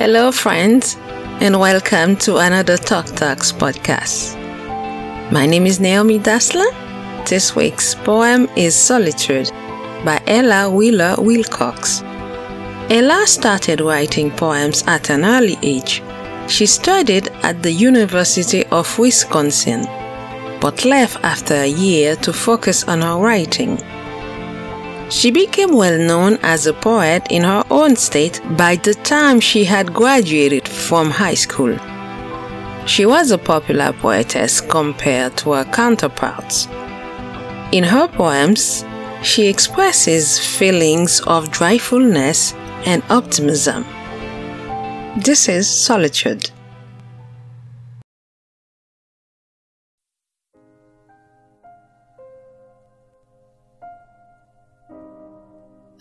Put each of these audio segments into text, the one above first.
Hello, friends, and welcome to another Talk Talks podcast. My name is Naomi Dassler. This week's poem is Solitude by Ella Wheeler Wilcox. Ella started writing poems at an early age. She studied at the University of Wisconsin, but left after a year to focus on her writing. She became well known as a poet in her own state by the time she had graduated from high school. She was a popular poetess compared to her counterparts. In her poems, she expresses feelings of joyfulness and optimism. This is Solitude.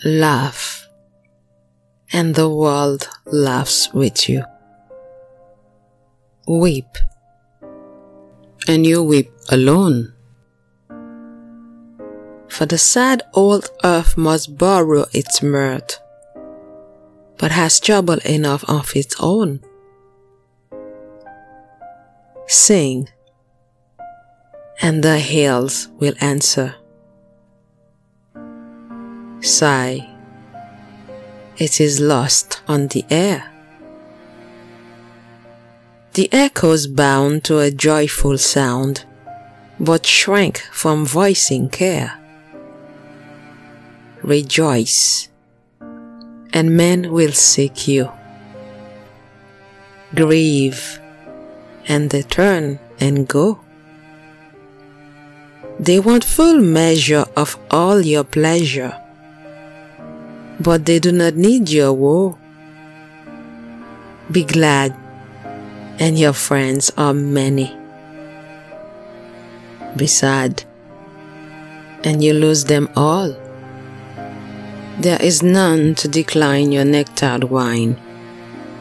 Laugh, and the world laughs with you. Weep, and you weep alone. For the sad old earth must borrow its mirth, but has trouble enough of its own. Sing, and the hills will answer sigh. It is lost on the air. The echoes bound to a joyful sound, but shrank from voicing care. Rejoice, and men will seek you. Grieve, and they turn and go. They want full measure of all your pleasure but they do not need your woe. Be glad, and your friends are many. Be sad, and you lose them all. There is none to decline your nectared wine,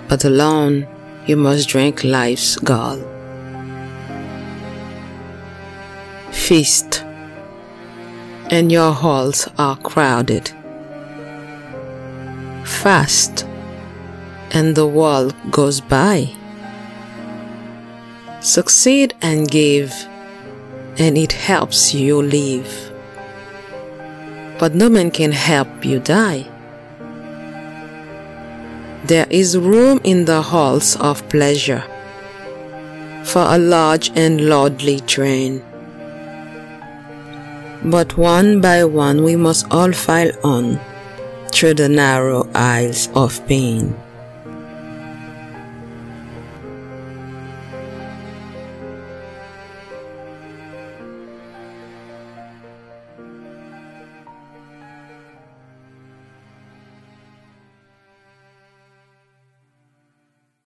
but alone you must drink life's gall. Feast, and your halls are crowded fast and the world goes by. Succeed and give, and it helps you live. But no man can help you die. There is room in the halls of pleasure for a large and lordly train. But one by one we must all file on through the narrow aisles of pain.